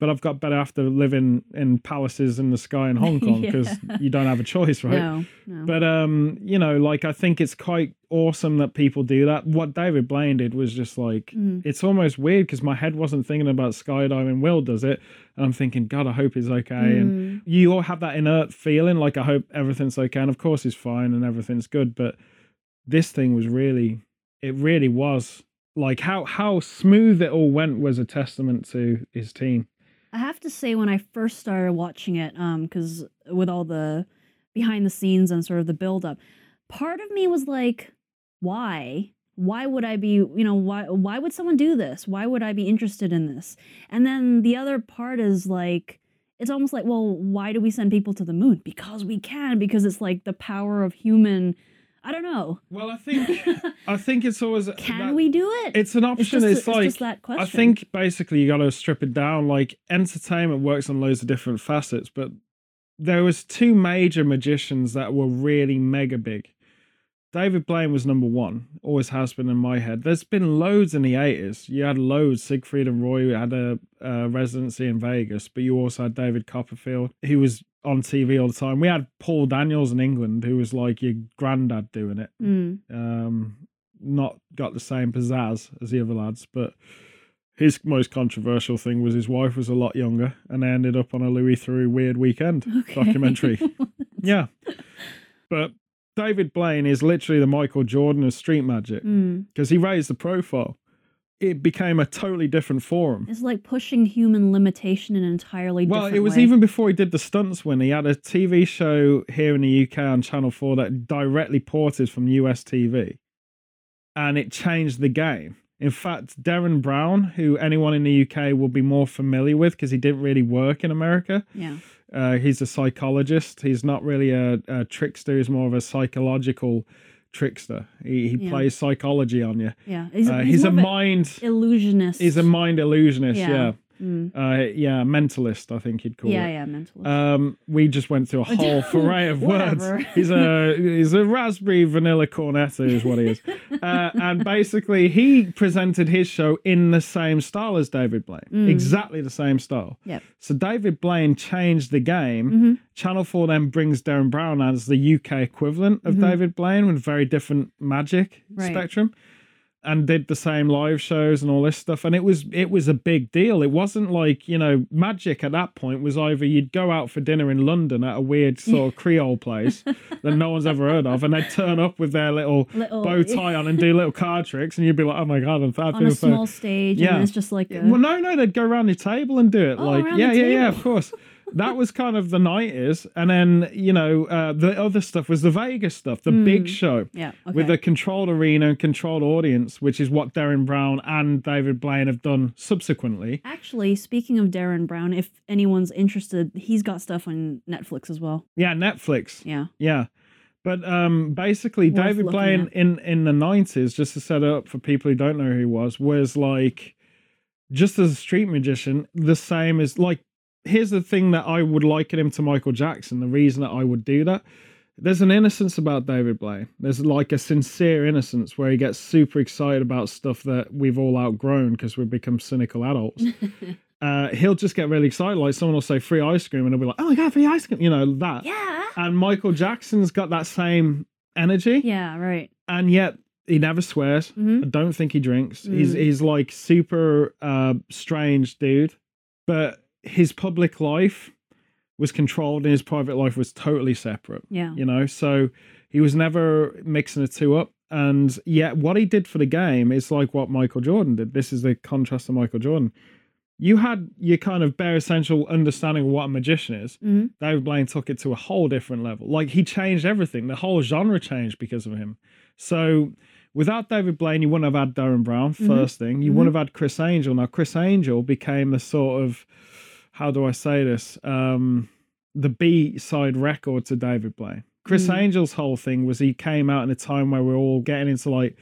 But I've got better after living in palaces in the sky in (laughs) Hong Kong because Yeah. you don't have a choice, right? No, no. But um, you know, like I think it's quite awesome that people do that. What David Blaine did was just like Mm. it's almost weird because my head wasn't thinking about skydiving. Will does it, and I'm thinking, God, I hope he's okay. And Mm. you all have that inert feeling, like I hope everything's okay. And of course, he's fine and everything's good. But this thing was really, it really was like how how smooth it all went was a testament to his team. I have to say, when I first started watching it, um, because with all the behind the scenes and sort of the build up, part of me was like, why? Why would I be, you know, why why would someone do this? Why would I be interested in this? And then the other part is like it's almost like, well, why do we send people to the moon? Because we can, because it's like the power of human I don't know. Well, I think I think it's always (laughs) Can that- we do it? It's an It's option. just, It's, it's like just that question. I think basically you got to strip it down. Like entertainment works on loads of different facets, but there was two major magicians that were really mega big. David Blaine was number one, always has been in my head. There's been loads in the 80s. You had loads. Siegfried and Roy had a, uh residency in Vegas, but you also had David Copperfield, who was on TV all the time. We had Paul Daniels in England, who was like your granddad doing it Mm. um, not got the same pizzazz as the other lads, but his most controversial thing was his wife was a lot younger and they ended up on a Louis Theroux weird weekend Okay. documentary. (laughs) yeah. But David Blaine is literally the Michael Jordan of street magic Mm. because he raised the profile. It became a totally different form. It's like pushing human limitation in an entirely different. Well, it was way. even before he did the stunts when he had a TV show here in the UK on Channel 4 that directly ported from US TV. And it changed the game. In fact, Derren Brown, who anyone in the UK will be more familiar with because he didn't really work in America, yeah. uh, he's a psychologist. He's not really a, a trickster, he's more of a psychological trickster. He, he Yeah. plays psychology on you. Yeah. He's, Uh, he's, he's a mind. illusionist. He's a mind illusionist, Yeah. yeah. Mm. Uh, yeah, mentalist, I think he'd call Yeah, it. yeah, yeah, mentalist. Um, we just went through a (laughs) whole foray of words. (laughs) He's a he's a raspberry vanilla cornetto, is what he is. (laughs) Uh, and basically, he presented his show in the same style as David Blaine, Mm. exactly the same style. Yep. So David Blaine changed the game. hmm Channel Four then brings Derren Brown as the UK equivalent of Mhm. David Blaine with very different magic Right. spectrum. And did the same live shows and all this stuff, and it was it was a big deal. It wasn't like you know magic at that point was either you'd go out for dinner in London at a weird sort of Creole place (laughs) that no one's ever heard of, and they'd turn up with their little Little bow tie on and do little card tricks, and you'd be like, "Oh my god, I'm fat." on a small stage, Yeah. and it's just like a, Well, no, no, they'd go around the table and do it. Oh, like, yeah, yeah, yeah, of course. That was kind of the 90s. And then, you know, uh, the other stuff was the Vegas stuff, the big Mm. show yeah, okay. with a controlled arena and controlled audience, which is what Derren Brown and David Blaine have done subsequently. Actually, speaking of Derren Brown, if anyone's interested, he's got stuff on Netflix as well. Yeah, Netflix. Yeah. Yeah. But um, basically, Worth David Blaine at. in, in the 90s, just to set it up for people who don't know who he was, was like, just as a street magician, the same as like, here's the thing that I would liken him to Michael Jackson. The reason that I would do that, there's an innocence about David Blaine. There's like a sincere innocence where he gets super excited about stuff that we've all outgrown because we've become cynical adults. (laughs) uh, he'll just get really excited. Like someone will say free ice cream, and he'll be like, "Oh my god, free ice cream!" You know that. yeah. And Michael Jackson's got that same energy, Yeah, right. and yet he never swears. hmm I don't think he drinks. He's Mm. he's like super uh, strange dude, but his public life was controlled, and his private life was totally separate. Yeah. You know, so he was never mixing the two up. And yet, what he did for the game is like what Michael Jordan did. This is the contrast to Michael Jordan. You had your kind of bare essential understanding of what a magician is. hmm David Blaine took it to a whole different level. Like he changed everything. The whole genre changed because of him. So without David Blaine, you wouldn't have had Derren Brown, Mhm. 1st thing. You Mhm. wouldn't have had Criss Angel. Now Criss Angel became the sort of how do I say this? Um the B side record to David Blaine. Criss Mm. Angel's whole thing was he came out in a time where we are all getting into like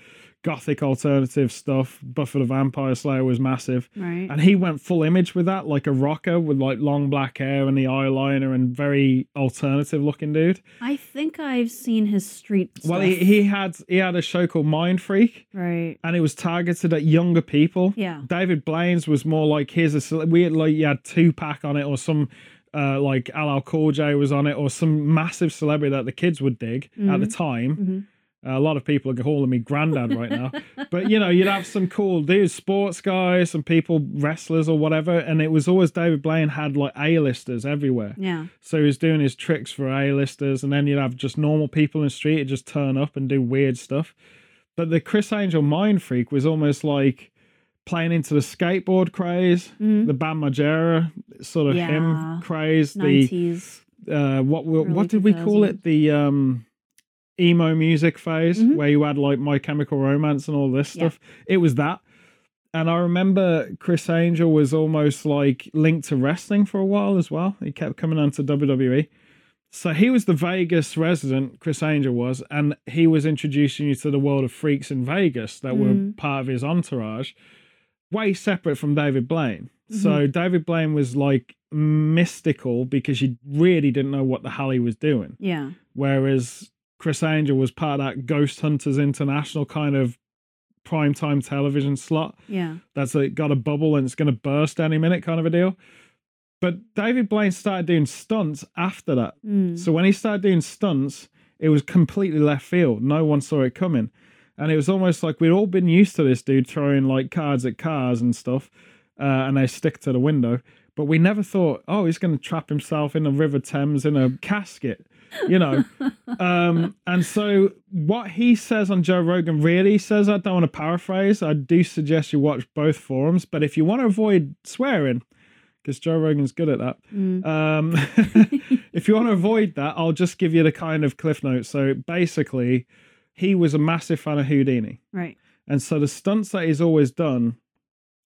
gothic alternative stuff. Buffy the Vampire Slayer was massive. Right. And he went full image with that, like a rocker with like long black hair and the eyeliner and very alternative looking dude. I think I've seen his street. Well, he, he had he had a show called Mind Freak, Right. and it was targeted at younger people. Yeah. David Blaine's was more like here's a we had like you had Tupac on it or some uh, like Cool J was on it or some massive celebrity that the kids would dig at the time. Mhm. A lot of people are calling me granddad right now, (laughs) but you know you'd have some cool dudes, sports guys, some people, wrestlers or whatever, and it was always David Blaine had like A-listers everywhere. Yeah. So he was doing his tricks for A-listers, and then you'd have just normal people in the street who just turn up and do weird stuff. But the Criss Angel Mind Freak was almost like playing into the skateboard craze, Mhm. the Bam Margera sort of Yeah. him craze, the Nineties. uh, what we- what did we call it? The um, emo music phase Mhm. where you had like My Chemical Romance and all this Yeah. stuff. It was that. And I remember Criss Angel was almost like linked to wrestling for a while as well. He kept coming onto WWE. So he was the Vegas resident, Criss Angel was, and he was introducing you to the world of freaks in Vegas that were Mm. part of his entourage, way separate from David Blaine. Mm-hmm. So David Blaine was like mystical because you really didn't know what the hell he was doing. Yeah. Whereas Criss Angel was part of that Ghost Hunters International kind of primetime television slot Yeah. that's like got a bubble and it's going to burst any minute kind of a deal. But David Blaine started doing stunts after that. Mm. So when he started doing stunts, it was completely left field. No one saw it coming. And it was almost like we'd all been used to this dude throwing like cards at cars and stuff, uh, and they stick to the window. But we never thought, oh, he's going to trap himself in the River Thames in a casket, you know. um, and so what he says on Joe Rogan really says, I don't want to paraphrase. I do suggest you watch both forums. But if you want to avoid swearing, because Joe Rogan's good at that, Mm. um, (laughs) (laughs) if you want to avoid that, I'll just give you the kind of cliff notes. So basically, he was a massive fan of Houdini. Right. And so the stunts that he's always done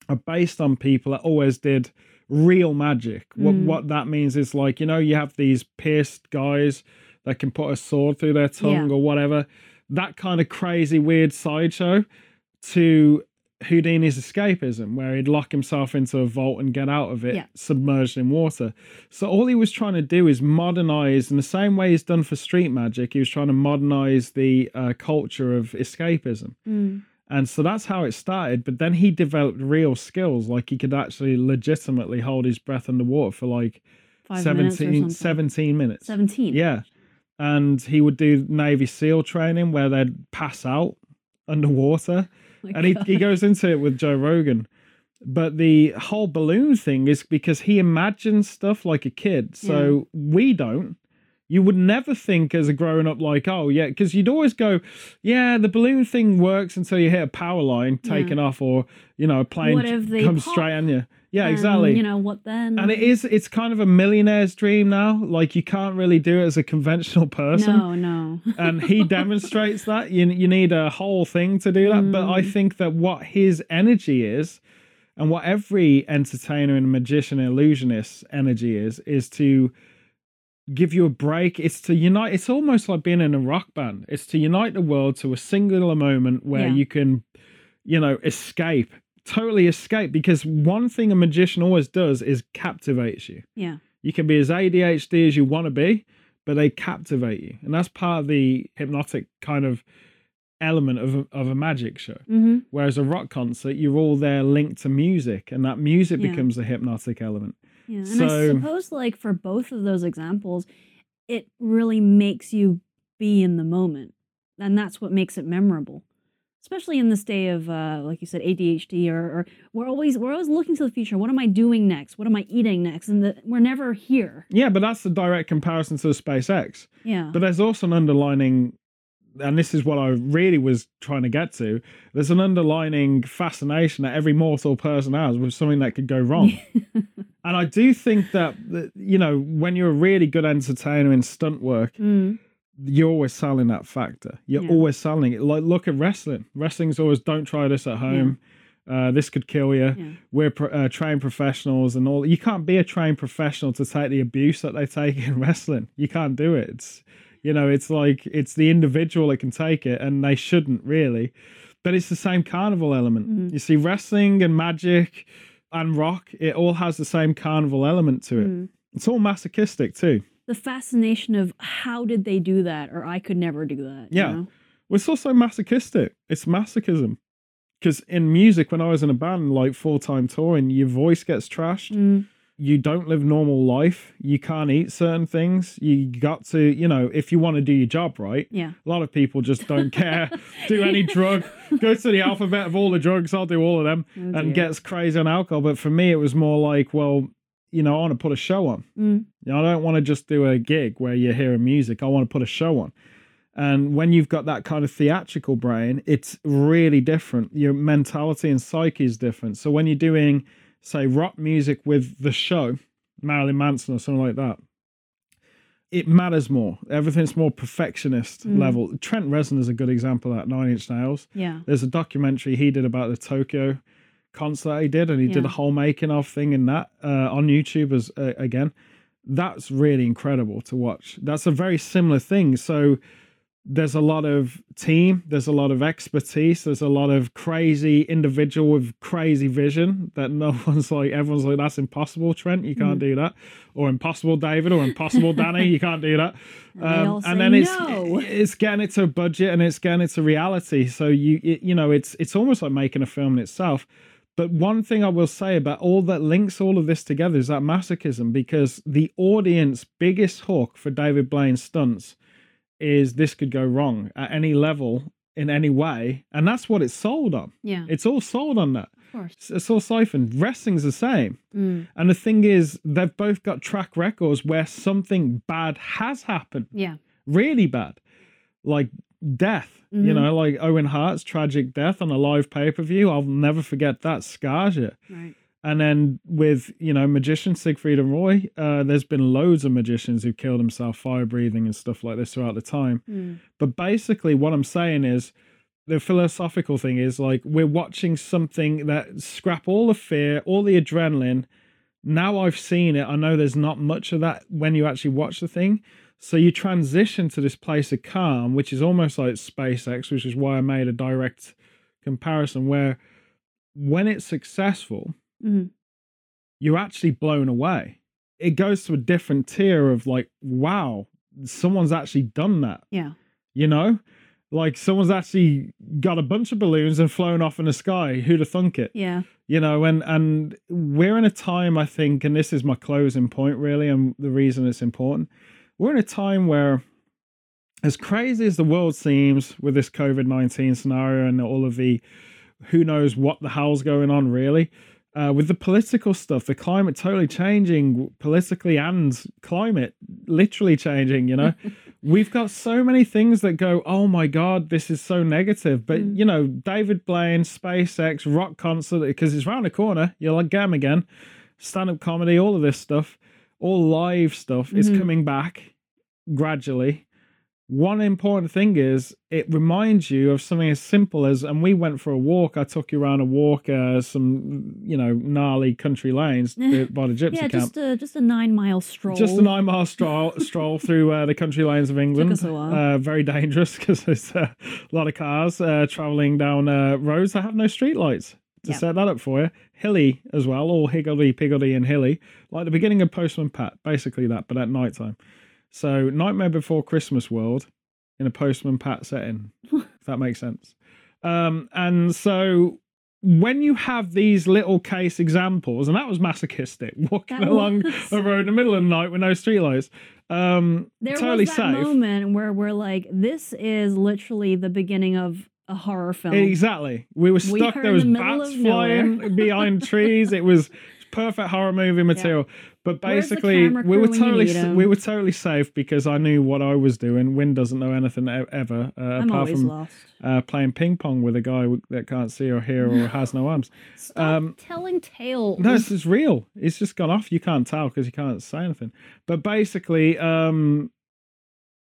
are based on people that always did real magic. What Mm. what that means is like, you know, you have these pierced guys that can put a sword through their tongue Yeah. or whatever. That kind of crazy, weird sideshow to Houdini's escapism, where he'd lock himself into a vault and get out of it Yeah. submerged in water. So all he was trying to do is modernize, in the same way he's done for street magic, he was trying to modernize the uh, culture of escapism. Mm. And so that's how it started. But then he developed real skills, like he could actually legitimately hold his breath underwater for like Five minutes 17, something. 17 minutes. Seventeen. Yeah. And he would do Navy SEAL training where they'd pass out underwater. (laughs) My and he, God. he goes into it with Joe Rogan. But the whole balloon thing is because he imagines stuff like a kid. So we don't. You would never think as a grown up, like, oh, yeah, because you'd always go, yeah, the balloon thing works until you hit a power line Yeah. taking off, or, you know, a plane comes pop? straight on you. Yeah, And, exactly. You know what then? and it is, it's kind of a millionaire's dream now. Like, you can't really do it as a conventional person No, no. (laughs) and he demonstrates that you you need a whole thing to do that but i Mm. think that what his energy is and what every entertainer and magician and illusionist energy is is to give you a break it's to unite it's almost like being in a rock band it's to unite the world to a singular moment where Yeah. you can you know escape totally escape because one thing a magician always does is captivates you Yeah. you can be as ADHD as you want to be, but they captivate you. And that's part of the hypnotic kind of element of a, of a magic show. Mm-hmm. Whereas a rock concert, you're all there linked to music, and that music Yeah. becomes the hypnotic element. Yeah. And I suppose, like, for both of those examples, it really makes you be in the moment. And that's what makes it memorable. Especially in this day of, uh, like you said, ADHD, or, or we're always we're always looking to the future. What am I doing next? What am I eating next? And the, we're never here. Yeah, but that's the direct comparison to the SpaceX. Yeah. But there's also an underlining, and this is what I really was trying to get to. There's an underlining fascination that every mortal person has with something that could go wrong. (laughs) And I do think that, you know, when you're a really good entertainer in stunt work, Mm. you're always selling that factor. You're Yeah. always selling it. Like, look at wrestling. Wrestling's always don't try this at home. Uh, this could kill you. Yeah. We're pro- uh, trained professionals and all. You can't be a trained professional to take the abuse that they take in (laughs) wrestling. You can't do it. It's, you know, it's like it's the individual that can take it, and they shouldn't really. but it's the same carnival element. Mhm. You see, wrestling and magic and rock, it all has the same carnival element to it. Mm. It's all masochistic too. The fascination of how did they do that, or I could never do that. you Yeah. know? Well, it's also masochistic. It's masochism. Because in music, when I was in a band, like full time touring, your voice gets trashed. Mm. You don't live normal life. You can't eat certain things. You got to, you know, if you want to do your job right, Yeah. a lot of people just don't care. (laughs) do any drug, go to the alphabet of all the drugs, I'll do all of them, Oh, and gets crazy on alcohol. But for me, it was more like, well, you know, I want to put a show on. Mm. You know, I don't want to just do a gig where you're hearing music. I want to put a show on. And when you've got that kind of theatrical brain, it's really different. Your mentality and psyche is different. So when you're doing, say, rock music with the show, Marilyn Manson or something like that, it matters more. Everything's more perfectionist Mm. level. Trent Reznor is a good example of that. Nine Inch Nails. Yeah. There's a documentary he did about the Tokyo concert he did, and he did a whole making of thing in that uh, on YouTube as uh, again. That's really incredible to watch. That's a very similar thing. So there's a lot of team, there's a lot of expertise, there's a lot of crazy individual with crazy vision that no (laughs) one's like everyone's like that's impossible, Trent, you can't do that, or impossible, David, or impossible, (laughs) Danny, you can't do that. And they all say Um, and then it's no. it's getting it to a budget and it's getting it to reality. So you it, you know it's it's almost like making a film in itself. But one thing I will say about all that links all of this together is that masochism, because the audience biggest hook for David Blaine's stunts is this could go wrong at any level in any way, and that's what it's sold on. Yeah. It's all sold on that. Of course. It's, it's all siphoned. Wrestling's the same. Mm. And the thing is, they've both got track records where something bad has happened Yeah. really bad, like death. You Mhm. know, like Owen Hart's tragic death on a live pay per view. I'll never forget that. Scars you. Right. And then with you know magician Siegfried and Roy, uh, there's been loads of magicians who killed themselves fire breathing and stuff like this throughout the time. Mm. But basically, what I'm saying is, the philosophical thing is like we're watching something that scrap all the fear, all the adrenaline. Now I've seen it. I know there's not much of that when you actually watch the thing. So you transition to this place of calm, which is almost like SpaceX, which is why I made a direct comparison where when it's successful, Mhm. you're actually blown away. It goes to a different tier of like, wow, someone's actually done that Yeah. you know like someone's actually got a bunch of balloons and flown off in the sky who'd have thunk it Yeah. you know and and we're in a time i think and this is my closing point really and the reason it's important we're in a time where as crazy as the world seems with this covid-19 scenario and all of the who knows what the hell's going on really uh, with the political stuff the climate totally changing politically and climate literally changing you know (laughs) we've got so many things that go oh my god this is so negative but Mm. you know david blaine spacex rock concert because it's round the corner you're like gam again stand-up comedy all of this stuff all live stuff is Mhm. coming back gradually one important thing is it reminds you of something as simple as and we went for a walk i took you around a walk uh, some you know gnarly country lanes (laughs) by the gypsy Yeah. camp Just a just a nine mile stroll. just a nine mile stroll (laughs) stroll through uh, the country lanes of England. us a while. Uh, very dangerous (laughs) because there's uh, a lot of cars uh, traveling down uh, roads that have no street lights. To Yeah. set that up for you, hilly as well, all higgledy piggledy and hilly, like the beginning of Postman Pat, basically that, but at night time. So Nightmare Before Christmas world in a Postman Pat setting, (laughs) if that makes sense. Um, and so when you have these little case examples, and that was masochistic, (laughs) walking That along was. a road in the middle of the night with no streetlights. Um, there totally was that safe. moment where we're like, this is literally the beginning of a horror film. Exactly. We were stuck. are there was bats flying behind (laughs) trees. It was perfect horror movie material. But basically, we were crew when you totally we were totally safe because I knew what I was doing. Win doesn't know anything ever uh, I'm apart from lost. uh, playing ping pong with a guy that can't see or hear or has no arms. (laughs) Stop um, telling tales. No, this is real. It's just gone off. You can't tell because you can't say anything. But basically, um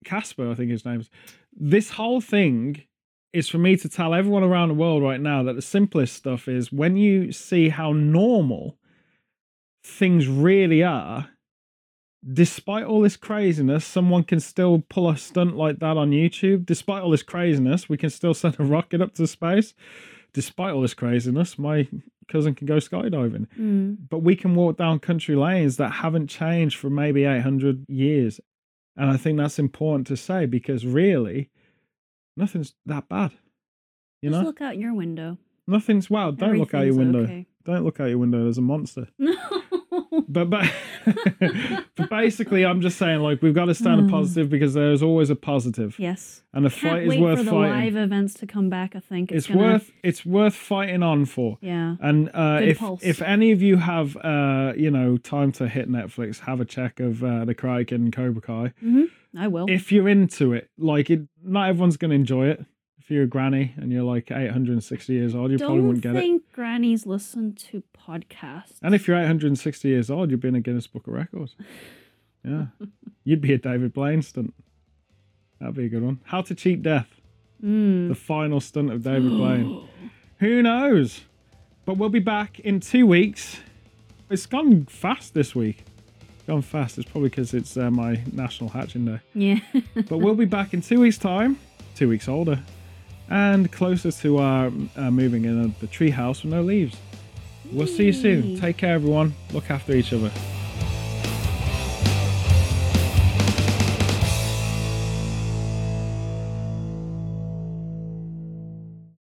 Casper, I think his name is. This whole thing is for me to tell everyone around the world right now that the simplest stuff is when you see how normal things really are, despite all this craziness, someone can still pull a stunt like that on YouTube. Despite all this craziness, we can still (laughs) send a rocket up to space. Despite all this craziness, my cousin can go skydiving. Mm. But we can walk down country lanes that haven't changed for maybe 800 years. And I think that's important to say because really, nothing's that bad. You Just know, look out your window. nothing's wow. Don't look out your window. okay. Don't look out your window. There's a monster. (laughs) But but, (laughs) but basically, I'm just saying like we've got to stand Hmm. a positive because there's always a positive, yes. and the Can't fight is wait worth for the fighting. live events to come back. I think it's it's, gonna, worth it's worth fighting on for. Yeah. And uh, Good if pulse. if any of you have uh, you know time to hit Netflix, have a check of uh, the Kraken and Cobra Kai. I will. If you're into it, like it, not everyone's gonna enjoy it. If you're a granny and you're like 860 years old, you probably Don't wouldn't get it. I think grannies listen to podcasts. And if you're 860 years old, you'd be in a Guinness Book of Records. (laughs) Yeah, you'd be a David Blaine stunt. That'd be a good one. How to cheat death. Mm. The final stunt of David (gasps) Blaine. Who knows? But we'll be back in two weeks. It's gone fast this week. Gone fast. It's probably because it's uh, my National Hatching Day. Yeah. But we'll be back in two weeks' time. Two weeks older. And closer to our uh, moving in the treehouse with no leaves. We'll see you soon. Take care, everyone. Look after each other.